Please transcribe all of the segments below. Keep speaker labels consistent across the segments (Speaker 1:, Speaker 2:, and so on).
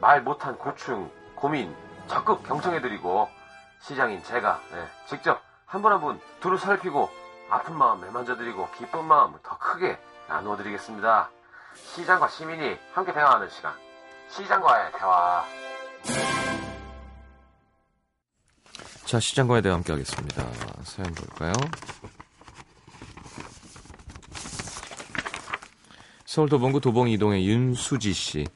Speaker 1: 말 못한 고충, 고민 적극 경청해드리고 시장인 제가 네, 직접 한 분 한 분 두루 살피고 아픈 마음 매만져드리고 기쁜 마음 더 크게 나누어드리겠습니다. 시장과 시민이 함께 대화하는 시간. 시장과의 대화.
Speaker 2: 자, 시장과에 대해 함께 하겠습니다. 사연 볼까요? 서울 도봉구 도봉 이동의 윤수지 씨.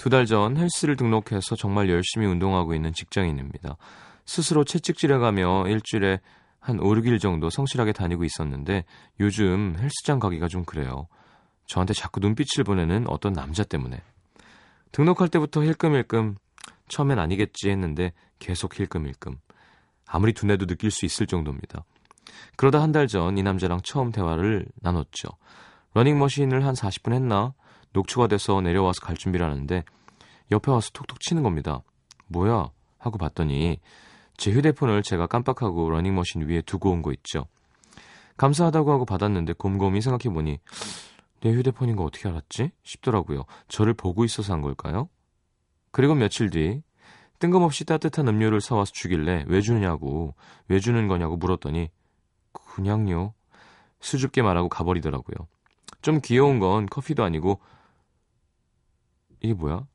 Speaker 2: 두 달 전 헬스를 등록해서 정말 열심히 운동하고 있는 직장인입니다. 스스로 채찍질해가며 일주일에 한 5, 6일 정도 성실하게 다니고 있었는데 요즘 헬스장 가기가 좀 그래요. 저한테 자꾸 눈빛을 보내는 어떤 남자 때문에. 등록할 때부터 힐끔힐끔 처음엔 아니겠지 했는데 계속 힐끔힐끔. 아무리 두뇌도 느낄 수 있을 정도입니다. 그러다 한 달 전 이 남자랑 처음 대화를 나눴죠. 러닝머신을 한 40분 했나? 녹초가 돼서 내려와서 갈 준비를 하는데 옆에 와서 톡톡 치는 겁니다. 뭐야? 하고 봤더니 제 휴대폰을 제가 깜빡하고 러닝머신 위에 두고 온 거 있죠. 감사하다고 하고 받았는데 곰곰이 생각해보니 내 휴대폰인 거 어떻게 알았지? 싶더라고요. 저를 보고 있어서 한 걸까요? 그리고 며칠 뒤 뜬금없이 따뜻한 음료를 사와서 주길래 왜 주냐고 왜 주는 거냐고 물었더니 그냥요 수줍게 말하고 가버리더라고요. 좀 귀여운 건 커피도 아니고 이게 뭐야?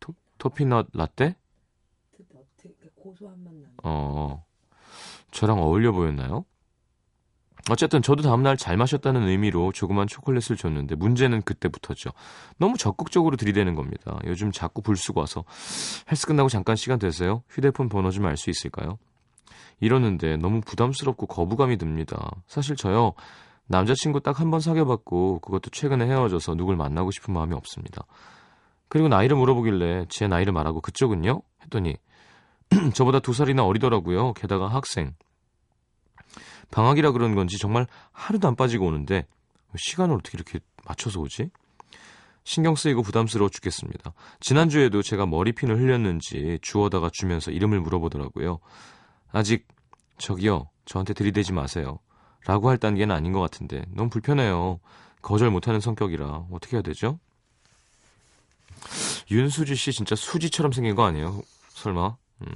Speaker 2: 토, 토피넛 라떼?
Speaker 3: 되게 고소한 맛 나는.
Speaker 2: 어 저랑 어울려 보였나요? 어쨌든 저도 다음날 잘 마셨다는 의미로 조그만 초콜릿을 줬는데 문제는 그때부터죠. 너무 적극적으로 들이대는 겁니다. 요즘 자꾸 불쑥 와서 헬스 끝나고 잠깐 시간 되세요? 휴대폰 번호 좀 알 수 있을까요? 이러는데 너무 부담스럽고 거부감이 듭니다. 사실 저요 남자친구 딱 한 번 사귀어봤고 그것도 최근에 헤어져서 누굴 만나고 싶은 마음이 없습니다. 그리고 나이를 물어보길래 제 나이를 말하고 그쪽은요? 했더니 저보다 두 살이나 어리더라고요. 게다가 학생. 방학이라 그런 건지 정말 하루도 안 빠지고 오는데 시간을 어떻게 이렇게 맞춰서 오지? 신경 쓰이고 부담스러워 죽겠습니다. 지난주에도 제가 머리핀을 흘렸는지 주워다가 주면서 이름을 물어보더라고요. 아직 저기요 저한테 들이대지 마세요. 라고 할 단계는 아닌 것 같은데 너무 불편해요. 거절 못하는 성격이라 어떻게 해야 되죠? 윤수지 씨 진짜 수지처럼 생긴 거 아니에요? 설마? 음.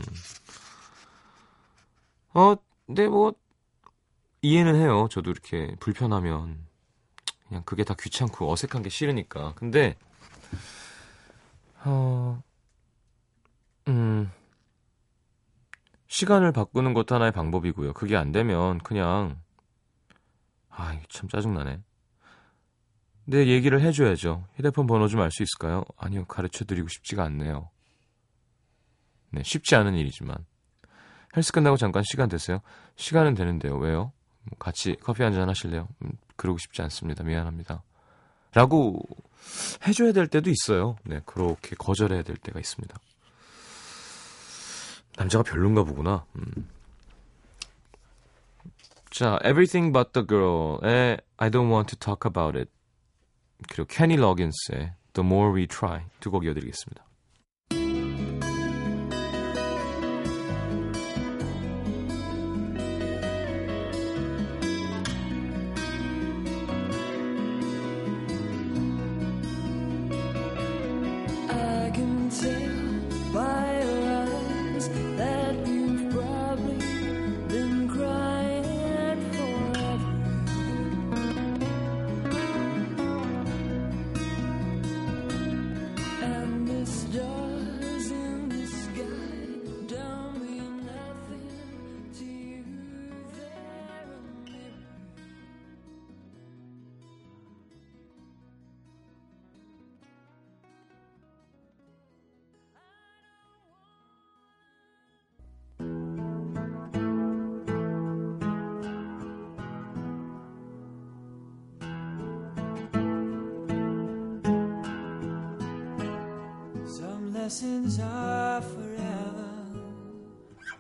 Speaker 2: 어, 근데 뭐 이해는 해요. 저도 이렇게 불편하면 그냥 그게 다 귀찮고 어색한 게 싫으니까. 근데 어, 음, 시간을 바꾸는 것도 하나의 방법이고요. 그게 안 되면 그냥 아, 참 짜증 나네. 내 얘기를 해줘야죠. 휴대폰 번호 좀 알 수 있을까요? 아니요, 가르쳐 드리고 싶지가 않네요. 네, 쉽지 않은 일이지만. 헬스 끝나고 잠깐 시간 되세요? 시간은 되는데요. 왜요? 뭐 같이 커피 한 잔 하실래요? 음, 그러고 싶지 않습니다. 미안합니다. 라고 해줘야 될 때도 있어요. 네, 그렇게 거절해야 될 때가 있습니다. 남자가 별론가 보구나. 음. 자, Everything But The Girl의 I Don't Want To Talk About It 그리고 케니 러긴스의 The More We Try 두 곡 이어드리겠습니다.
Speaker 4: Lessons are forever.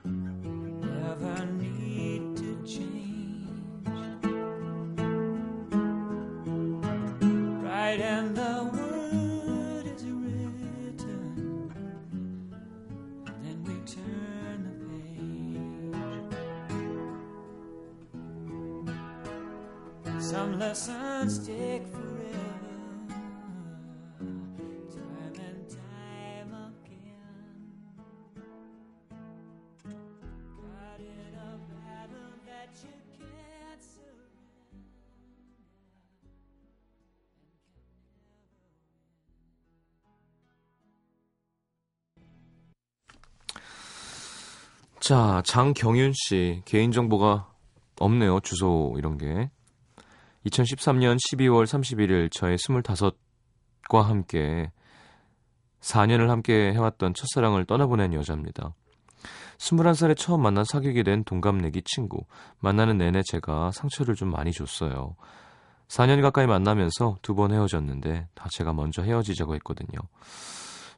Speaker 4: Never need to change. Right and the word is written. Then we turn the page. Some lessons take forever.
Speaker 2: 자, 장경윤 씨 개인정보가 없네요. 주소 이런 게. 2013년 12월 31일 저의 25과 함께 4년을 함께 해왔던 첫사랑을 떠나보낸 여자입니다. 21살에 처음 만난 사귀게 된 동갑내기 친구. 만나는 내내 제가 상처를 좀 많이 줬어요. 4년 가까이 만나면서 두 번 헤어졌는데 다 제가 먼저 헤어지자고 했거든요.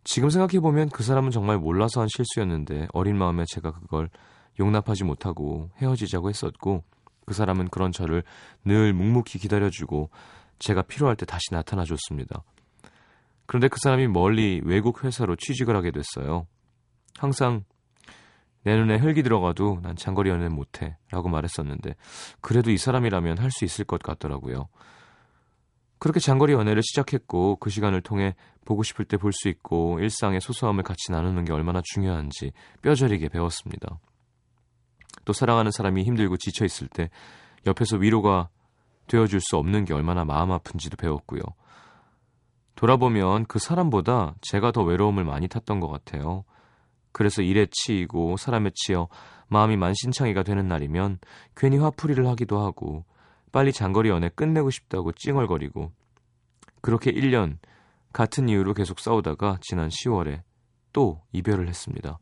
Speaker 2: 지금 생각해보면 그 사람은 정말 몰라서 한 실수였는데 어린 마음에 제가 그걸 용납하지 못하고 헤어지자고 했었고 그 사람은 그런 저를 늘 묵묵히 기다려주고 제가 필요할 때 다시 나타나줬습니다. 그런데 그 사람이 멀리 외국 회사로 취직을 하게 됐어요. 항상 내 눈에 흙이 들어가도 난 장거리 연애 못해 라고 말했었는데 그래도 이 사람이라면 할 수 있을 것 같더라고요. 그렇게 장거리 연애를 시작했고 그 시간을 통해 보고 싶을 때 볼 수 있고 일상의 소소함을 같이 나누는 게 얼마나 중요한지 뼈저리게 배웠습니다. 또 사랑하는 사람이 힘들고 지쳐 있을 때 옆에서 위로가 되어줄 수 없는 게 얼마나 마음 아픈지도 배웠고요. 돌아보면 그 사람보다 제가 더 외로움을 많이 탔던 것 같아요. 그래서 일에 치이고 사람에 치여 마음이 만신창이가 되는 날이면 괜히 화풀이를 하기도 하고 빨리 장거리 연애 끝내고 싶다고 찡얼거리고 그렇게 1년 같은 이유로 계속 싸우다가 지난 10월에 또 이별을 했습니다.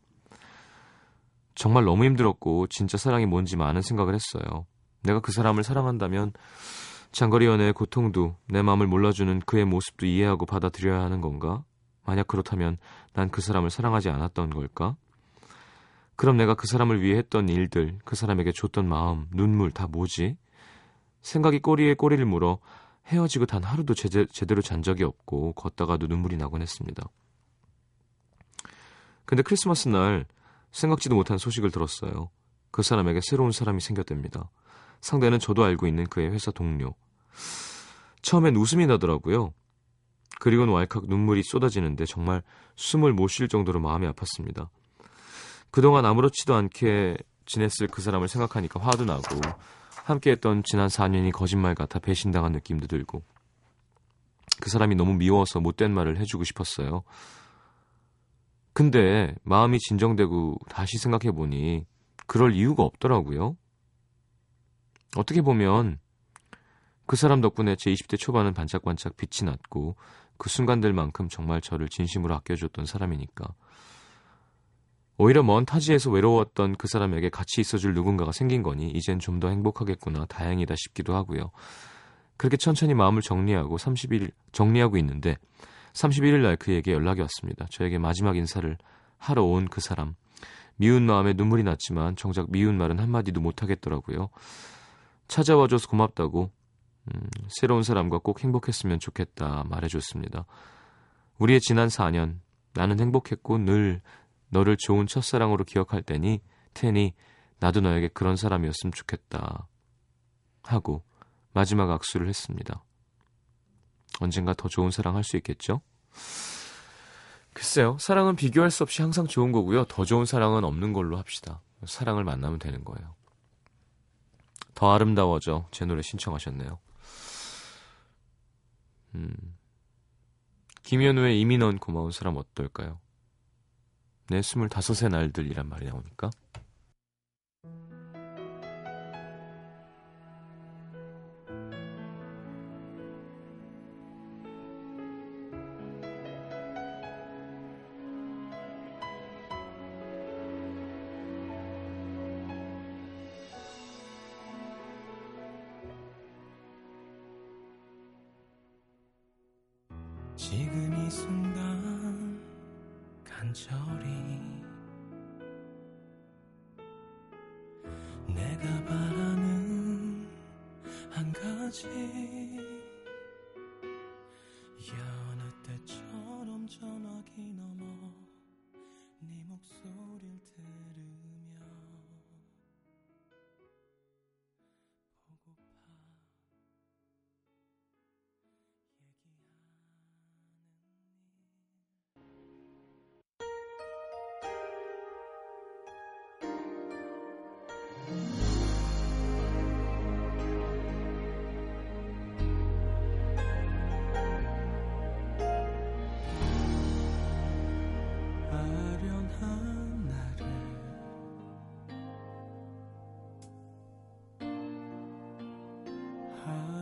Speaker 2: 정말 너무 힘들었고 진짜 사랑이 뭔지 많은 생각을 했어요. 내가 그 사람을 사랑한다면 장거리 연애의 고통도 내 마음을 몰라주는 그의 모습도 이해하고 받아들여야 하는 건가? 만약 그렇다면 난 그 사람을 사랑하지 않았던 걸까? 그럼 내가 그 사람을 위해 했던 일들, 그 사람에게 줬던 마음, 눈물 다 뭐지? 생각이 꼬리에 꼬리를 물어 헤어지고 단 하루도 제대, 제대로 잔 적이 없고 걷다가도 눈물이 나곤 했습니다. 근데 크리스마스 날 생각지도 못한 소식을 들었어요. 그 사람에게 새로운 사람이 생겼답니다. 상대는 저도 알고 있는 그의 회사 동료. 처음엔 웃음이 나더라고요. 그리고는 왈칵 눈물이 쏟아지는데 정말 숨을 못 쉴 정도로 마음이 아팠습니다. 그동안 아무렇지도 않게 지냈을 그 사람을 생각하니까 화도 나고 함께했던 지난 4년이 거짓말 같아 배신당한 느낌도 들고 그 사람이 너무 미워서 못된 말을 해주고 싶었어요. 근데 마음이 진정되고 다시 생각해보니 그럴 이유가 없더라고요. 어떻게 보면 그 사람 덕분에 제 20대 초반은 반짝반짝 빛이 났고 그 순간들만큼 정말 저를 진심으로 아껴줬던 사람이니까. 오히려 먼 타지에서 외로웠던 그 사람에게 같이 있어줄 누군가가 생긴 거니 이젠 좀 더 행복하겠구나 다행이다 싶기도 하고요. 그렇게 천천히 마음을 정리하고 30일 정리하고 있는데 31일 날 그에게 연락이 왔습니다. 저에게 마지막 인사를 하러 온 그 사람. 미운 마음에 눈물이 났지만 정작 미운 말은 한마디도 못하겠더라고요. 찾아와줘서 고맙다고 음, 새로운 사람과 꼭 행복했으면 좋겠다 말해줬습니다. 우리의 지난 4년 나는 행복했고 늘 너를 좋은 첫사랑으로 기억할 테니 테니 나도 너에게 그런 사람이었으면 좋겠다 하고 마지막 악수를 했습니다. 언젠가 더 좋은 사랑 할 수 있겠죠? 글쎄요, 사랑은 비교할 수 없이 항상 좋은 거고요. 더 좋은 사랑은 없는 걸로 합시다. 사랑을 만나면 되는 거예요. 더 아름다워져 제 노래 신청하셨네요. 음. 김현우의 이민원 고마운 사람 어떨까요? 내 스물다섯의 날들이란 말이 나오니까.
Speaker 4: 한 하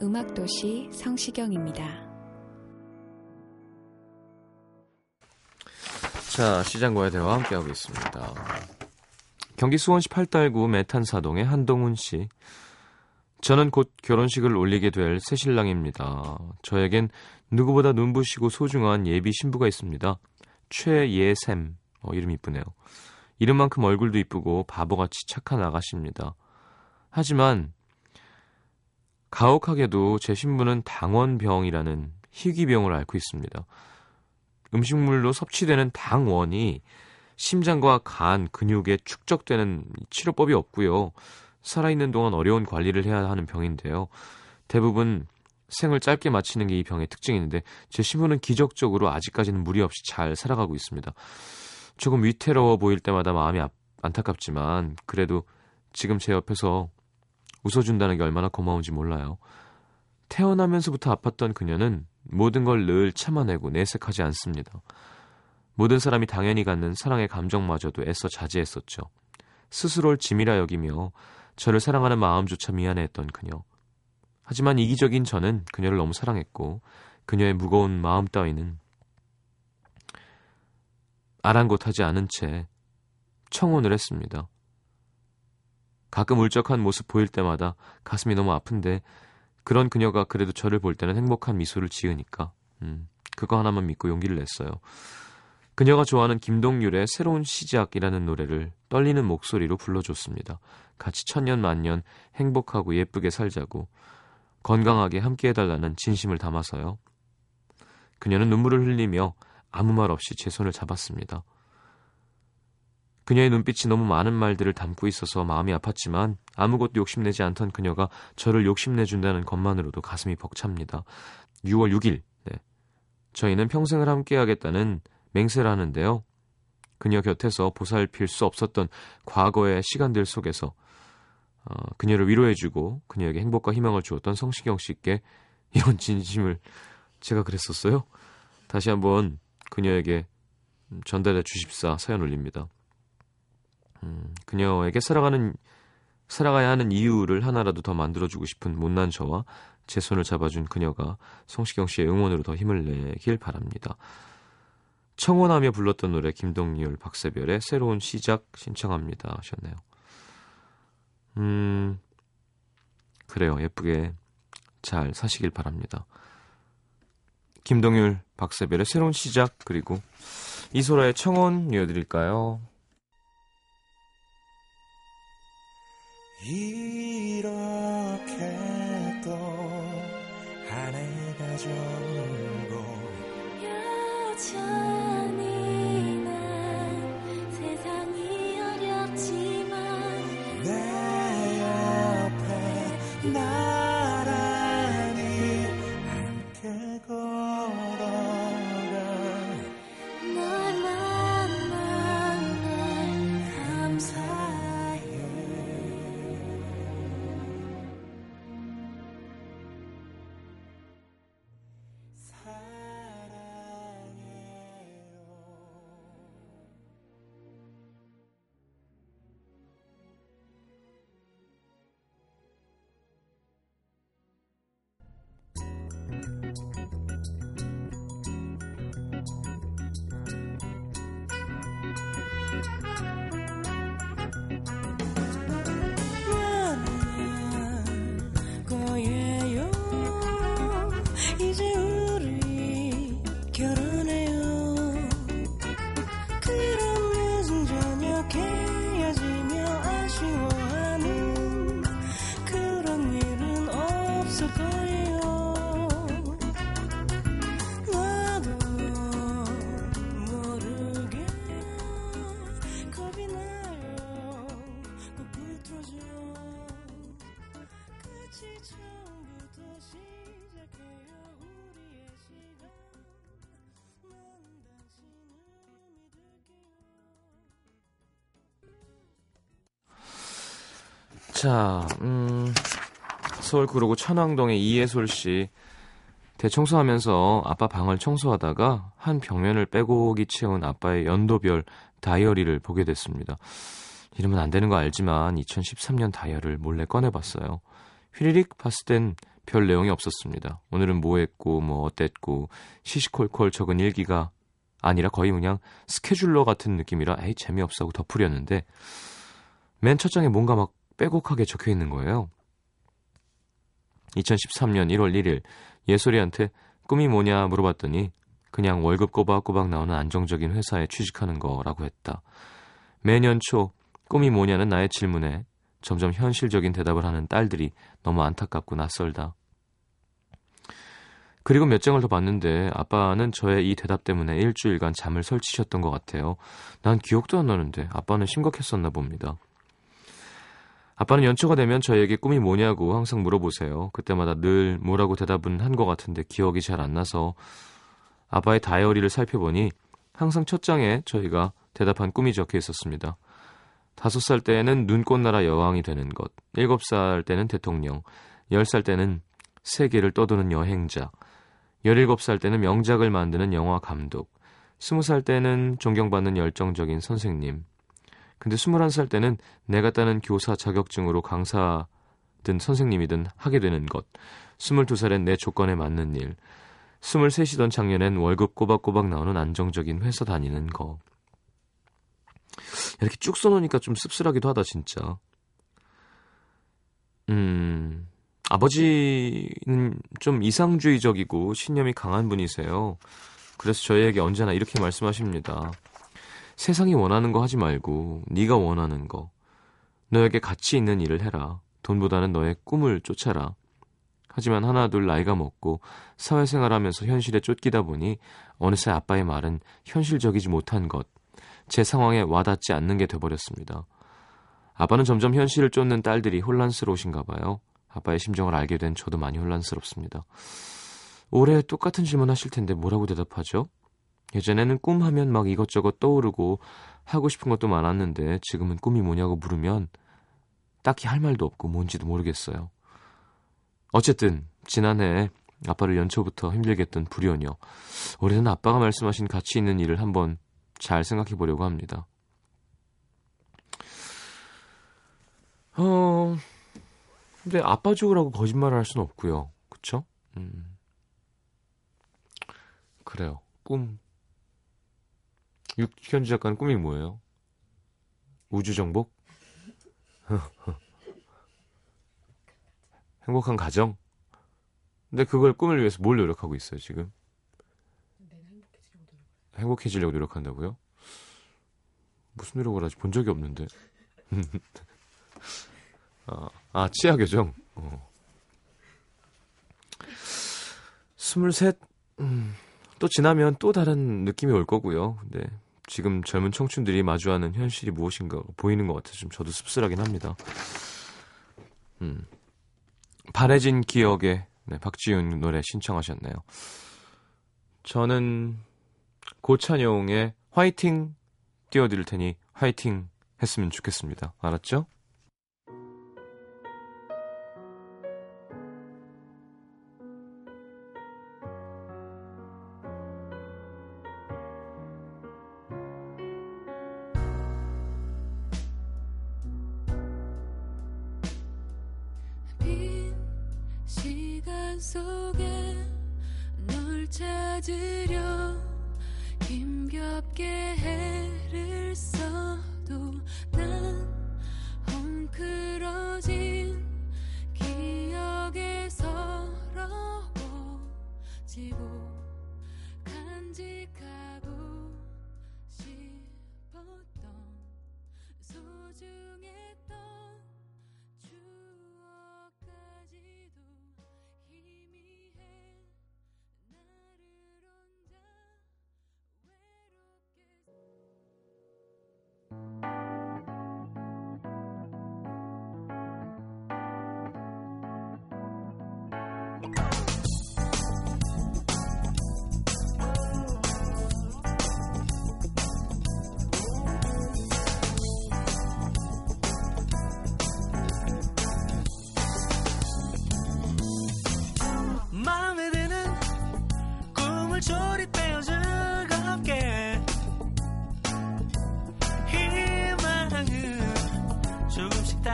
Speaker 5: 음악도시 성시경입니다.
Speaker 2: 자, 시장과의 대화 함께하고 있습니다. 경기 수원시 팔달구 메탄사동의 한동훈 씨. 저는 곧 결혼식을 올리게 될 새 신랑입니다. 저에겐 누구보다 눈부시고 소중한 예비 신부가 있습니다. 최예샘. 어, 이름 이쁘네요. 이름만큼 얼굴도 이쁘고 바보같이 착한 아가씨입니다. 하지만 가혹하게도 제 신부는 당원병이라는 희귀병을 앓고 있습니다. 음식물로 섭취되는 당원이 심장과 간, 근육에 축적되는 치료법이 없고요. 살아있는 동안 어려운 관리를 해야 하는 병인데요. 대부분 생을 짧게 마치는 게 이 병의 특징인데 제 신부는 기적적으로 아직까지는 무리 없이 잘 살아가고 있습니다. 조금 위태로워 보일 때마다 마음이 아- 안타깝지만 그래도 지금 제 옆에서 웃어준다는 게 얼마나 고마운지 몰라요. 태어나면서부터 아팠던 그녀는 모든 걸 늘 참아내고 내색하지 않습니다. 모든 사람이 당연히 갖는 사랑의 감정마저도 애써 자제했었죠. 스스로를 짐이라 여기며 저를 사랑하는 마음조차 미안해했던 그녀. 하지만 이기적인 저는 그녀를 너무 사랑했고 그녀의 무거운 마음 따위는 아랑곳하지 않은 채 청혼을 했습니다. 가끔 울적한 모습 보일 때마다 가슴이 너무 아픈데 그런 그녀가 그래도 저를 볼 때는 행복한 미소를 지으니까 음, 그거 하나만 믿고 용기를 냈어요. 그녀가 좋아하는 김동률의 새로운 시작이라는 노래를 떨리는 목소리로 불러줬습니다. 같이 천년 만년 행복하고 예쁘게 살자고 건강하게 함께 해달라는 진심을 담아서요. 그녀는 눈물을 흘리며 아무 말 없이 제 손을 잡았습니다. 그녀의 눈빛이 너무 많은 말들을 담고 있어서 마음이 아팠지만 아무것도 욕심내지 않던 그녀가 저를 욕심내준다는 것만으로도 가슴이 벅찹니다. 6월 6일, 네. 저희는 평생을 함께하겠다는 맹세를 하는데요. 그녀 곁에서 보살필 수 없었던 과거의 시간들 속에서 어, 그녀를 위로해주고 그녀에게 행복과 희망을 주었던 성시경 씨께 이런 진심을 제가 그랬었어요. 다시 한번 그녀에게 전달해 주십사 사연 올립니다. 음, 그녀에게 살아가는 살아가야 하는 이유를 하나라도 더 만들어주고 싶은 못난 저와 제 손을 잡아준 그녀가 성시경 씨의 응원으로 더 힘을 내길 바랍니다. 청혼하며 불렀던 노래 김동률, 박세별의 새로운 시작 신청합니다 하셨네요. 음, 그래요. 예쁘게 잘 사시길 바랍니다. 김동률, 박세별의 새로운 시작 그리고 이소라의 청혼 이어드릴까요?
Speaker 4: 이렇게 또 한 해가 져 처음부터 시작해요 우리의 시간 난 당신을 믿을게요
Speaker 2: 자, 음, 서울 구로구 천왕동의 이예솔 씨. 대청소하면서 아빠 방을 청소하다가 한 벽면을 빼곡이 채운 아빠의 연도별 다이어리를 보게 됐습니다. 이러면 안 되는 거 알지만 2013년 다이어리를 몰래 꺼내봤어요. 휘리릭 봤을 땐 별 내용이 없었습니다. 오늘은 뭐 했고 뭐 어땠고 시시콜콜 적은 일기가 아니라 거의 그냥 스케줄러 같은 느낌이라 에이 재미없어 하고 덮으려는데 맨 첫 장에 뭔가 막 빼곡하게 적혀 있는 거예요. 2013년 1월 1일 예솔이한테 꿈이 뭐냐 물어봤더니 그냥 월급 꼬박꼬박 나오는 안정적인 회사에 취직하는 거라고 했다. 매년 초 꿈이 뭐냐는 나의 질문에 점점 현실적인 대답을 하는 딸들이 너무 안타깝고 낯설다. 그리고 몇 장을 더 봤는데 아빠는 저의 이 대답 때문에 일주일간 잠을 설치셨던 것 같아요. 난 기억도 안 나는데 아빠는 심각했었나 봅니다. 아빠는 연초가 되면 저에게 꿈이 뭐냐고 항상 물어보세요. 그때마다 늘 뭐라고 대답은 한 것 같은데 기억이 잘 안 나서 아빠의 다이어리를 살펴보니 항상 첫 장에 저희가 대답한 꿈이 적혀 있었습니다. 다섯 살 때는 눈꽃나라 여왕이 되는 것, 일곱 살 때는 대통령, 열 살 때는 세계를 떠도는 여행자, 열일곱 살 때는 명작을 만드는 영화 감독, 스무 살 때는 존경받는 열정적인 선생님, 근데 21살 때는 내가 따는 교사 자격증으로 강사든 선생님이든 하게 되는 것. 22살엔 내 조건에 맞는 일. 23이던 작년엔 월급 꼬박꼬박 나오는 안정적인 회사 다니는 거. 이렇게 쭉 써놓으니까 좀 씁쓸하기도 하다, 진짜. 음, 아버지는 좀 이상주의적이고 신념이 강한 분이세요. 그래서 저희에게 언제나 이렇게 말씀하십니다. 세상이 원하는 거 하지 말고 네가 원하는 거. 너에게 가치 있는 일을 해라. 돈보다는 너의 꿈을 쫓아라. 하지만 하나 둘 나이가 먹고 사회생활하면서 현실에 쫓기다 보니 어느새 아빠의 말은 현실적이지 못한 것, 제 상황에 와닿지 않는 게 돼버렸습니다. 아빠는 점점 현실을 쫓는 딸들이 혼란스러우신가 봐요. 아빠의 심정을 알게 된 저도 많이 혼란스럽습니다. 올해 똑같은 질문 하실 텐데 뭐라고 대답하죠? 예전에는 꿈 하면 막 이것저것 떠오르고 하고 싶은 것도 많았는데 지금은 꿈이 뭐냐고 물으면 딱히 할 말도 없고 뭔지도 모르겠어요. 어쨌든 지난해 아빠를 연초부터 힘들게 했던 불연여 올해는 아빠가 말씀하신 가치 있는 일을 한번 잘 생각해 보려고 합니다. 어 근데 아빠 죽으라고 거짓말을 할 수는 없고요. 그쵸? 음. 그래요. 꿈 육현주 작가는 꿈이 뭐예요? 우주 정복? 행복한 가정? 근데 그걸 꿈을 위해서 뭘 노력하고 있어요, 지금? 행복해지려고 노력한다고요? 무슨 노력을 하지? 본 적이 없는데. 아, 아, 치아 교정. 어. 스물셋, 음, 또 지나면 또 다른 느낌이 올 거고요. 근데 지금 젊은 청춘들이 마주하는 현실이 무엇인가 보이는 것 같아서 좀 저도 씁쓸하긴 합니다. 음. 바래진 기억에 네, 박지윤 노래 신청하셨네요. 저는 고찬용의 화이팅 띄워드릴 테니 화이팅 했으면 좋겠습니다. 알았죠?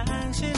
Speaker 4: 조금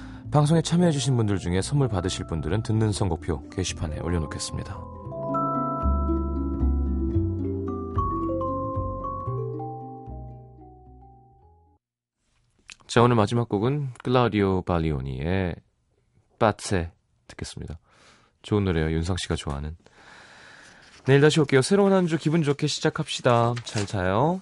Speaker 2: 방송에 참여해주신 분들 중에 선물 받으실 분들은 듣는 선곡표 게시판에 올려놓겠습니다. 자, 오늘 마지막 곡은 클라우디오 발리오니의 빠체 듣겠습니다. 좋은 노래예요. 윤상 씨가 좋아하는. 내일 다시 올게요. 새로운 한 주 기분 좋게 시작합시다. 잘 자요.